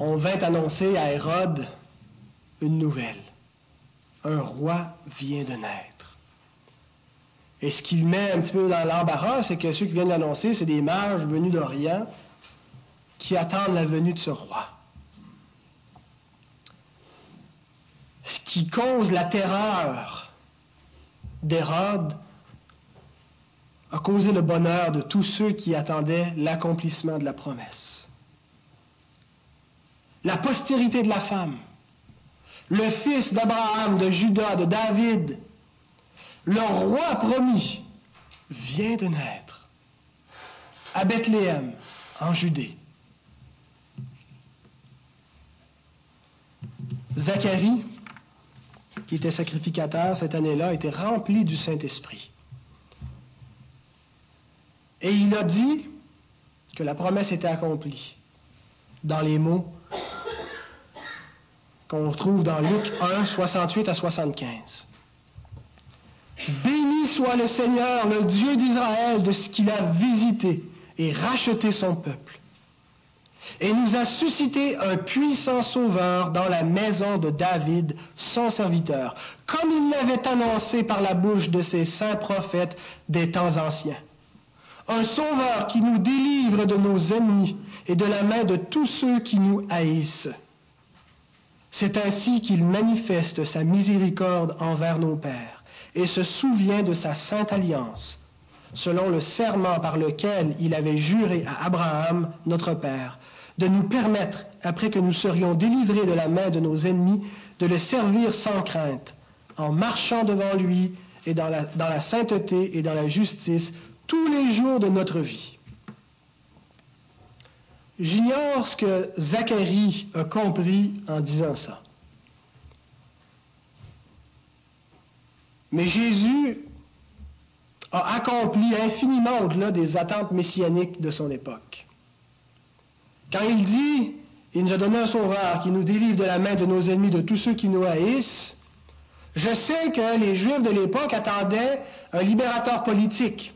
on vint annoncer à Hérode une nouvelle. Un roi vient de naître. Et ce qu'il met un petit peu dans l'embarras, c'est que ceux qui viennent l'annoncer, c'est des mages venus d'Orient qui attendent la venue de ce roi. Ce qui cause la terreur d'Hérode a causé le bonheur de tous ceux qui attendaient l'accomplissement de la promesse. La postérité de la femme, le fils d'Abraham, de Judas, de David, le roi promis, vient de naître à Bethléem, en Judée. Zacharie, qui était sacrificateur cette année-là, était rempli du Saint-Esprit. Et il a dit que la promesse était accomplie dans les mots qu'on trouve dans Luc 1, 68 à 75. Béni soit le Seigneur, le Dieu d'Israël, de ce qu'il a visité et racheté son peuple et nous a suscité un puissant sauveur dans la maison de David, son serviteur, comme il l'avait annoncé par la bouche de ses saints prophètes des temps anciens. Un sauveur qui nous délivre de nos ennemis et de la main de tous ceux qui nous haïssent. C'est ainsi qu'il manifeste sa miséricorde envers nos pères et se souvient de sa sainte alliance, selon le serment par lequel il avait juré à Abraham, notre père, de nous permettre, après que nous serions délivrés de la main de nos ennemis, de le servir sans crainte, en marchant devant lui et dans la, dans la sainteté et dans la justice tous les jours de notre vie. J'ignore ce que Zacharie a compris en disant ça. Mais Jésus a accompli infiniment au-delà des attentes messianiques de son époque. Quand il dit, il nous a donné un sauveur qui nous délivre de la main de nos ennemis, de tous ceux qui nous haïssent, je sais que les Juifs de l'époque attendaient un libérateur politique,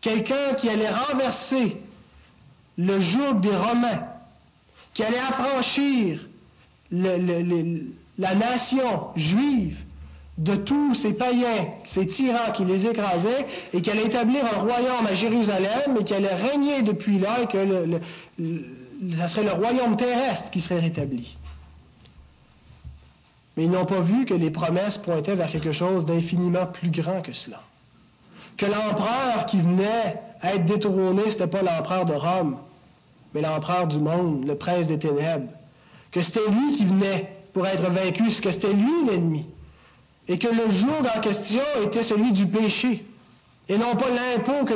quelqu'un qui allait renverser le joug des Romains, qui allait affranchir la nation juive de tous ces païens, ces tyrans qui les écrasaient, et qui allait établir un royaume à Jérusalem, et qui allait régner depuis là, et que le, ça serait le royaume terrestre qui serait rétabli. Mais ils n'ont pas vu que les promesses pointaient vers quelque chose d'infiniment plus grand que cela. Que l'empereur qui venait à être détrôné, ce n'était pas l'empereur de Rome, mais l'empereur du monde, le prince des ténèbres. Que c'était lui qui venait pour être vaincu, que c'était lui l'ennemi. Et que le jour en question était celui du péché, et non pas l'impôt que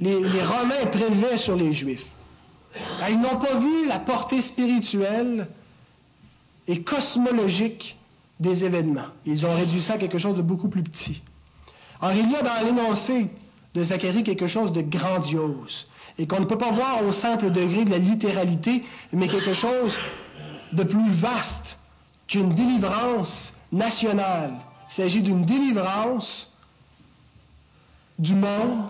les, les Romains prélevaient sur les Juifs. Ah, ils n'ont pas vu la portée spirituelle et cosmologique des événements. Ils ont réduit ça à quelque chose de beaucoup plus petit. Alors, il y a dans l'énoncé de Zacharie quelque chose de grandiose et qu'on ne peut pas voir au simple degré de la littéralité, mais quelque chose de plus vaste qu'une délivrance nationale. Il s'agit d'une délivrance du monde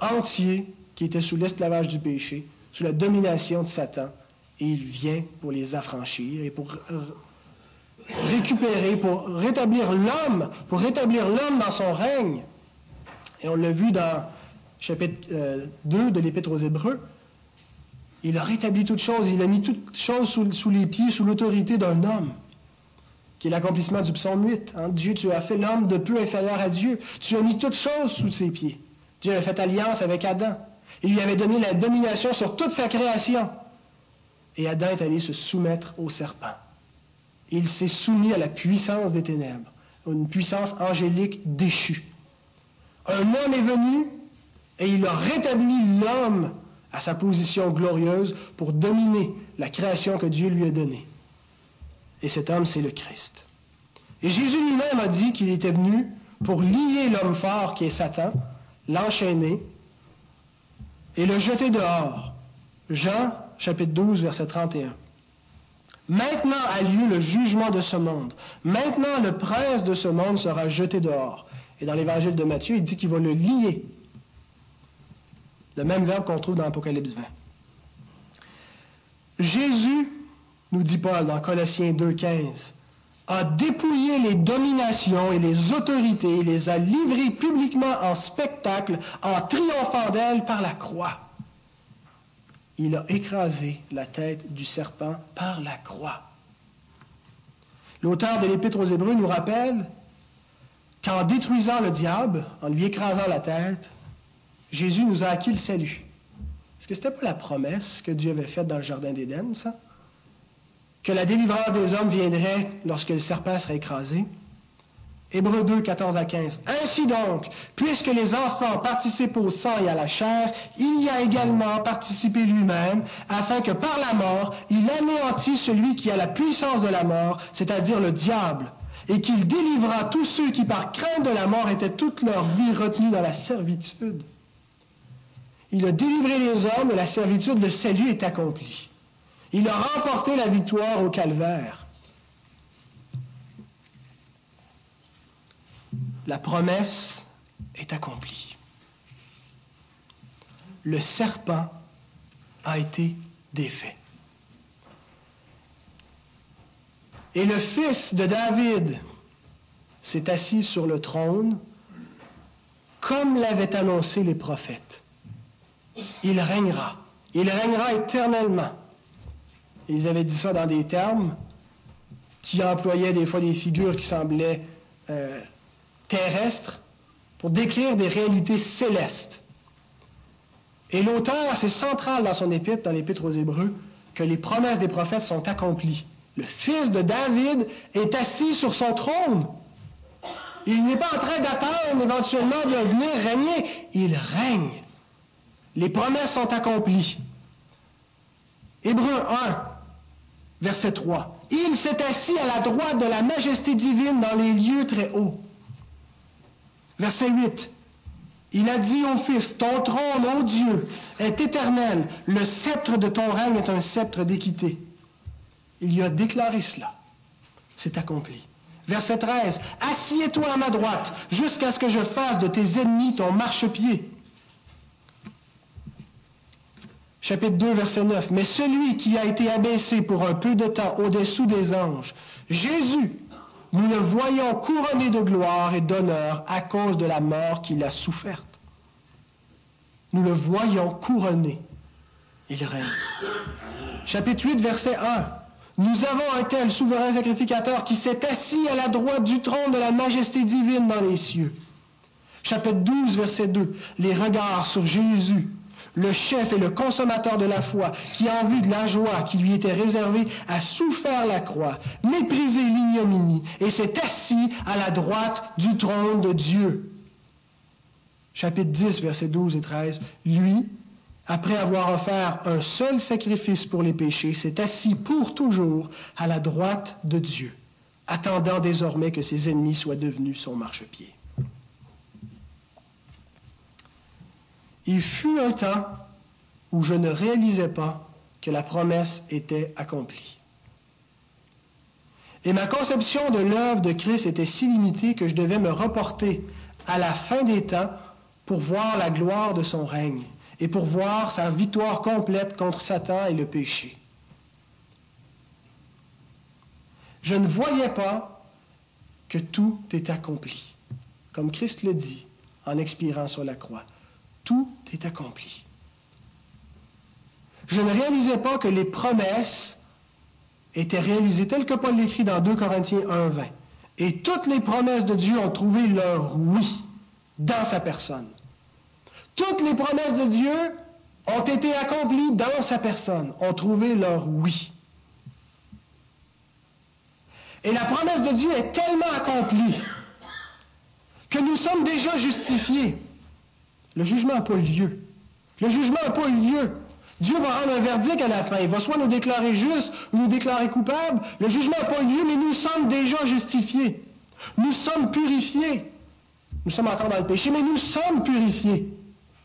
entier qui était sous l'esclavage du péché sous la domination de Satan, et il vient pour les affranchir et pour récupérer, pour rétablir l'homme, pour rétablir l'homme dans son règne. Et on l'a vu dans chapitre 2 euh, de l'Épître aux Hébreux. Il a rétabli toutes choses, il a mis toutes choses sous, les pieds, sous l'autorité d'un homme, qui est l'accomplissement du psaume 8. Hein. Dieu, tu as fait l'homme de peu inférieur à Dieu. Tu as mis toutes choses sous ses pieds. Dieu a fait alliance avec Adam. Il lui avait donné la domination sur toute sa création. Et Adam est allé se soumettre au serpent. Il s'est soumis à la puissance des ténèbres, une puissance angélique déchue. Un homme est venu et il a rétabli l'homme à sa position glorieuse pour dominer la création que Dieu lui a donnée. Et cet homme, c'est le Christ. Et Jésus lui-même a dit qu'il était venu pour lier l'homme fort qui est Satan, l'enchaîner et le jeter dehors. Jean chapitre 12, verset 31. Maintenant a lieu le jugement de ce monde. Maintenant le prince de ce monde sera jeté dehors. Et dans l'évangile de Matthieu, il dit qu'il va le lier. Le même verbe qu'on trouve dans Apocalypse 20. Jésus, nous dit Paul dans Colossiens 2.15, a dépouillé les dominations et les autorités, et les a livrées publiquement en spectacle, en triomphant d'elles par la croix. Il a écrasé la tête du serpent par la croix. L'auteur de l'Épître aux Hébreux nous rappelle qu'en détruisant le diable, en lui écrasant la tête, Jésus nous a acquis le salut. Est-ce que ce n'était pas la promesse que Dieu avait faite dans le Jardin d'Éden, ça? Que la délivrance des hommes viendrait lorsque le serpent serait écrasé? Hébreux 2, 14 à 15. Ainsi donc, puisque les enfants participent au sang et à la chair, il y a également participé lui-même, afin que par la mort, il anéantit celui qui a la puissance de la mort, c'est-à-dire le diable, et qu'il délivra tous ceux qui par crainte de la mort étaient toute leur vie retenus dans la servitude. Il a délivré les hommes de la servitude, le salut est accompli. Il a remporté la victoire au calvaire. La promesse est accomplie. Le serpent a été défait. Et le fils de David s'est assis sur le trône comme l'avaient annoncé les prophètes il régnera. Il régnera éternellement. ils avaient dit ça dans des termes qui employaient des fois des figures qui semblaient euh, terrestres pour décrire des réalités célestes. Et l'auteur, c'est central dans son épître, dans l'épître aux Hébreux, que les promesses des prophètes sont accomplies. Le fils de David est assis sur son trône. Il n'est pas en train d'attendre éventuellement de venir régner. Il règne. Les promesses sont accomplies. Hébreu 1, verset 3. Il s'est assis à la droite de la majesté divine dans les lieux très hauts. Verset 8. Il a dit au Fils, ton trône, ô Dieu, est éternel, le sceptre de ton règne est un sceptre d'équité. Il lui a déclaré cela. C'est accompli. Verset 13. Assieds-toi à ma droite, jusqu'à ce que je fasse de tes ennemis ton marchepied chapitre 2, verset 9. Mais celui qui a été abaissé pour un peu de temps au-dessous des anges, Jésus, nous le voyons couronné de gloire et d'honneur à cause de la mort qu'il a soufferte. Nous le voyons couronné. Il règne. Chapitre 8, verset 1. Nous avons un tel souverain sacrificateur qui s'est assis à la droite du trône de la majesté divine dans les cieux. Chapitre 12, verset 2. Les regards sur Jésus, le chef et le consommateur de la foi, qui en vue de la joie qui lui était réservée, a souffert la croix, méprisé l'ignominie, et s'est assis à la droite du trône de Dieu. Chapitre 10, versets 12 et 13. Lui, après avoir offert un seul sacrifice pour les péchés, s'est assis pour toujours à la droite de Dieu, attendant désormais que ses ennemis soient devenus son marchepied. Il fut un temps où je ne réalisais pas que la promesse était accomplie. Et ma conception de l'œuvre de Christ était si limitée que je devais me reporter à la fin des temps pour voir la gloire de son règne et pour voir sa victoire complète contre Satan et le péché. Je ne voyais pas que tout est accompli, comme Christ le dit en expirant sur la croix tout est accompli. Je ne réalisais pas que les promesses étaient réalisées telles que Paul l'écrit dans 2 Corinthiens 1, 20. Et toutes les promesses de Dieu ont trouvé leur oui dans sa personne. Toutes les promesses de Dieu ont été accomplies dans sa personne, ont trouvé leur oui. Et la promesse de Dieu est tellement accomplie que nous sommes déjà justifiés. Le jugement n'a pas lieu. Le jugement n'a pas lieu. Dieu va rendre un verdict à la fin. Il va soit nous déclarer justes ou nous déclarer coupables. Le jugement n'a pas lieu, mais nous sommes déjà justifiés. Nous sommes purifiés. Nous sommes encore dans le péché, mais nous sommes purifiés.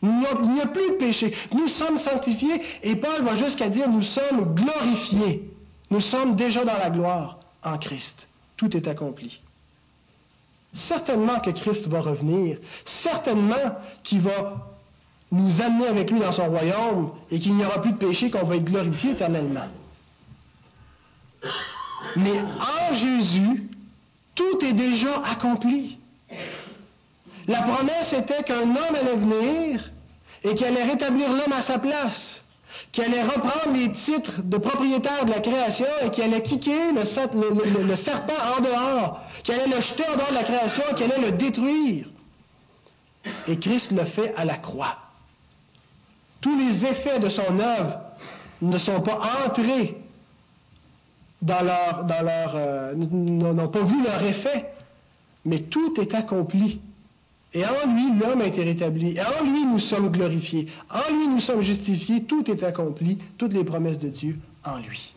Il n'y a, plus de péché. Nous sommes sanctifiés et Paul va jusqu'à dire nous sommes glorifiés. Nous sommes déjà dans la gloire en Christ. Tout est accompli. Certainement que Christ va revenir. Certainement qu'il va nous amener avec lui dans son royaume et qu'il n'y aura plus de péché, qu'on va être glorifié éternellement. Mais en Jésus, tout est déjà accompli. La promesse était qu'un homme allait venir et qu'il allait rétablir l'homme à sa place, qu'il allait reprendre les titres de propriétaire de la création et qu'il allait kicker le, serpent en dehors, qu'il allait le jeter en dehors de la création et qu'il allait le détruire. Et Christ le fait à la croix. Tous les effets de son œuvre ne sont pas entrés dans leur, dans leur, euh, n'ont pas vu leur effet, mais tout est accompli. Et en lui, l'homme a été rétabli. Et en lui, nous sommes glorifiés. En lui, nous sommes justifiés. Tout est accompli. Toutes les promesses de Dieu en lui.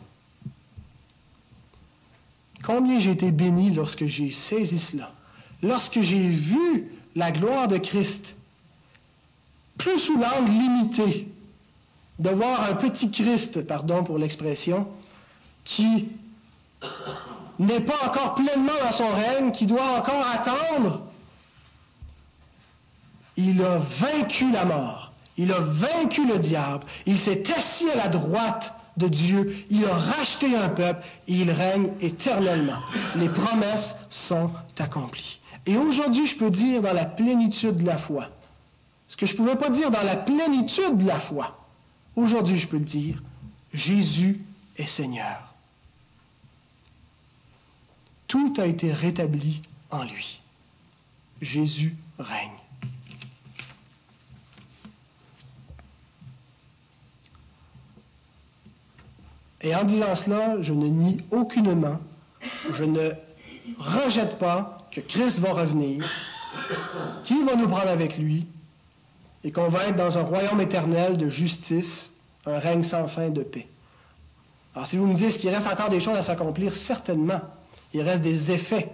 Combien j'ai été béni lorsque j'ai saisi cela. Lorsque j'ai vu la gloire de Christ, plus sous l'angle limité, de voir un petit Christ, pardon pour l'expression, qui n'est pas encore pleinement dans son règne, qui doit encore attendre, il a vaincu la mort, il a vaincu le diable, il s'est assis à la droite de Dieu, il a racheté un peuple et il règne éternellement. Les promesses sont accomplies. Et aujourd'hui, je peux dire dans la plénitude de la foi, ce que je ne pouvais pas dire dans la plénitude de la foi, aujourd'hui je peux le dire, Jésus est Seigneur. Tout a été rétabli en lui. Jésus règne. Et en disant cela, je ne nie aucunement, je ne rejette pas que Christ va revenir, qu'il va nous prendre avec lui, et qu'on va être dans un royaume éternel de justice, un règne sans fin de paix. Alors si vous me dites qu'il reste encore des choses à s'accomplir, certainement il reste des effets.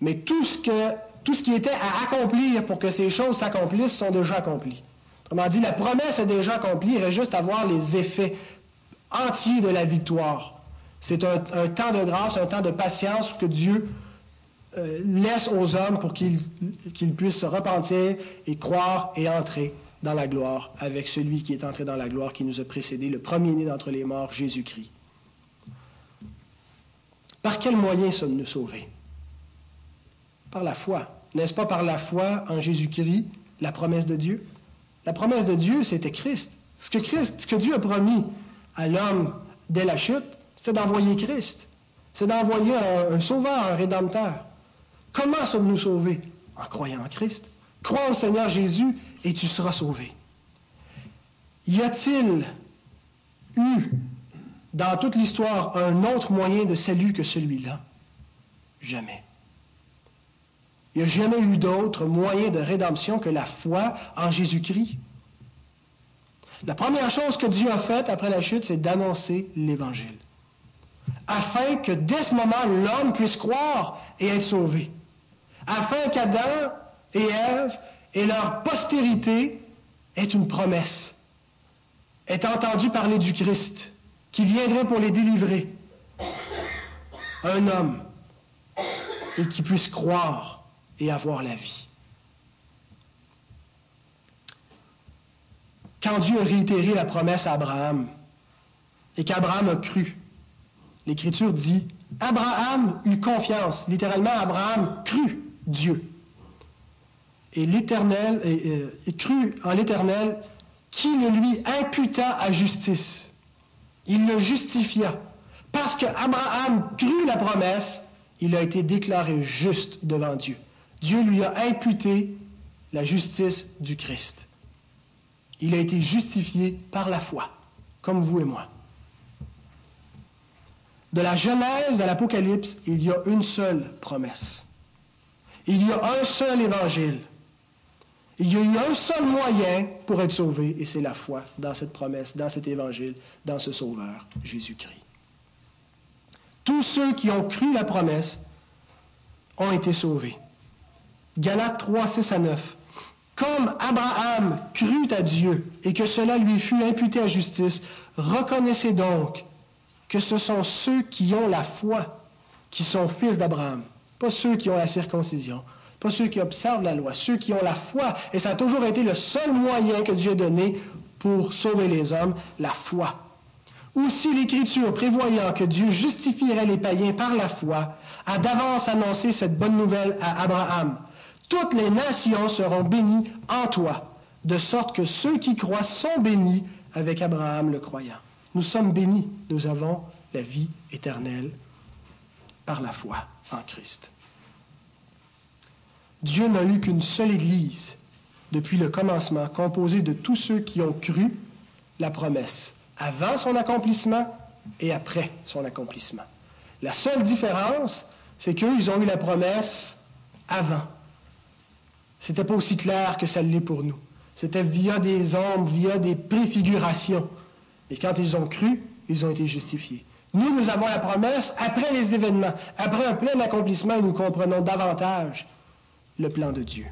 Mais tout ce, qui était à accomplir pour que ces choses s'accomplissent sont déjà accomplis. Autrement dit, la promesse est déjà accomplie, il reste juste à voir les effets entiers de la victoire. C'est un, temps de grâce, un temps de patience que Dieu euh, laisse aux hommes pour qu'ils puissent se repentir et croire et entrer dans la gloire avec celui qui est entré dans la gloire qui nous a précédés, le premier-né d'entre les morts, Jésus-Christ. Par quel moyen sommes-nous sauvés? Par la foi. N'est-ce pas par la foi en Jésus-Christ, la promesse de Dieu? La promesse de Dieu, c'était Christ. Ce que, Christ, ce que Dieu a promis à l'homme dès la chute, c'est d'envoyer Christ. C'est d'envoyer un, sauveur, un rédempteur. Comment sommes-nous sauvés? En croyant en Christ. Crois au Seigneur Jésus et tu seras sauvé. Y a-t-il eu dans toute l'histoire un autre moyen de salut que celui-là? Jamais. Il n'y a jamais eu d'autre moyen de rédemption que la foi en Jésus-Christ. La première chose que Dieu a faite après la chute, c'est d'annoncer l'Évangile, afin que dès ce moment, l'homme puisse croire et être sauvé, afin qu'Adam et Ève et leur postérité aient une promesse, aient entendu parler du Christ, qui viendrait pour les délivrer. Un homme, et qui puisse croire et avoir la vie. Quand Dieu a réitéré la promesse à Abraham, et qu'Abraham a cru, l'Écriture dit, Abraham eut confiance. Littéralement, Abraham crut Dieu. Et l'Éternel, et, crut en l'Éternel, qui le lui imputa à justice. Il le justifia. Parce qu'Abraham crut la promesse, il a été déclaré juste devant Dieu. Dieu lui a imputé la justice du Christ. Il a été justifié par la foi, comme vous et moi. De la Genèse à l'Apocalypse, il y a une seule promesse. Il y a un seul évangile. Il y a eu un seul moyen pour être sauvé, et c'est la foi dans cette promesse, dans cet évangile, dans ce Sauveur, Jésus-Christ. Tous ceux qui ont cru la promesse ont été sauvés. Galates 3, 6 à 9. Comme Abraham crut à Dieu et que cela lui fut imputé à justice, reconnaissez donc que ce sont ceux qui ont la foi qui sont fils d'Abraham, pas ceux qui ont la circoncision, pas ceux qui observent la loi, ceux qui ont la foi. Et ça a toujours été le seul moyen que Dieu a donné pour sauver les hommes, la foi. Aussi l'Écriture, prévoyant que Dieu justifierait les païens par la foi, a d'avance annoncé cette bonne nouvelle à Abraham. Toutes les nations seront bénies en toi, de sorte que ceux qui croient sont bénis avec Abraham le croyant. Nous sommes bénis, nous avons la vie éternelle par la foi en Christ. Dieu n'a eu qu'une seule Église depuis le commencement, composée de tous ceux qui ont cru la promesse, avant son accomplissement et après son accomplissement. La seule différence, c'est qu'eux, ils ont eu la promesse avant. C'était pas aussi clair que ça l'est pour nous. C'était via des ombres, via des préfigurations. Et quand ils ont cru, ils ont été justifiés. Nous, nous avons la promesse après les événements, après un plein accomplissement, nous comprenons davantage le plan de Dieu.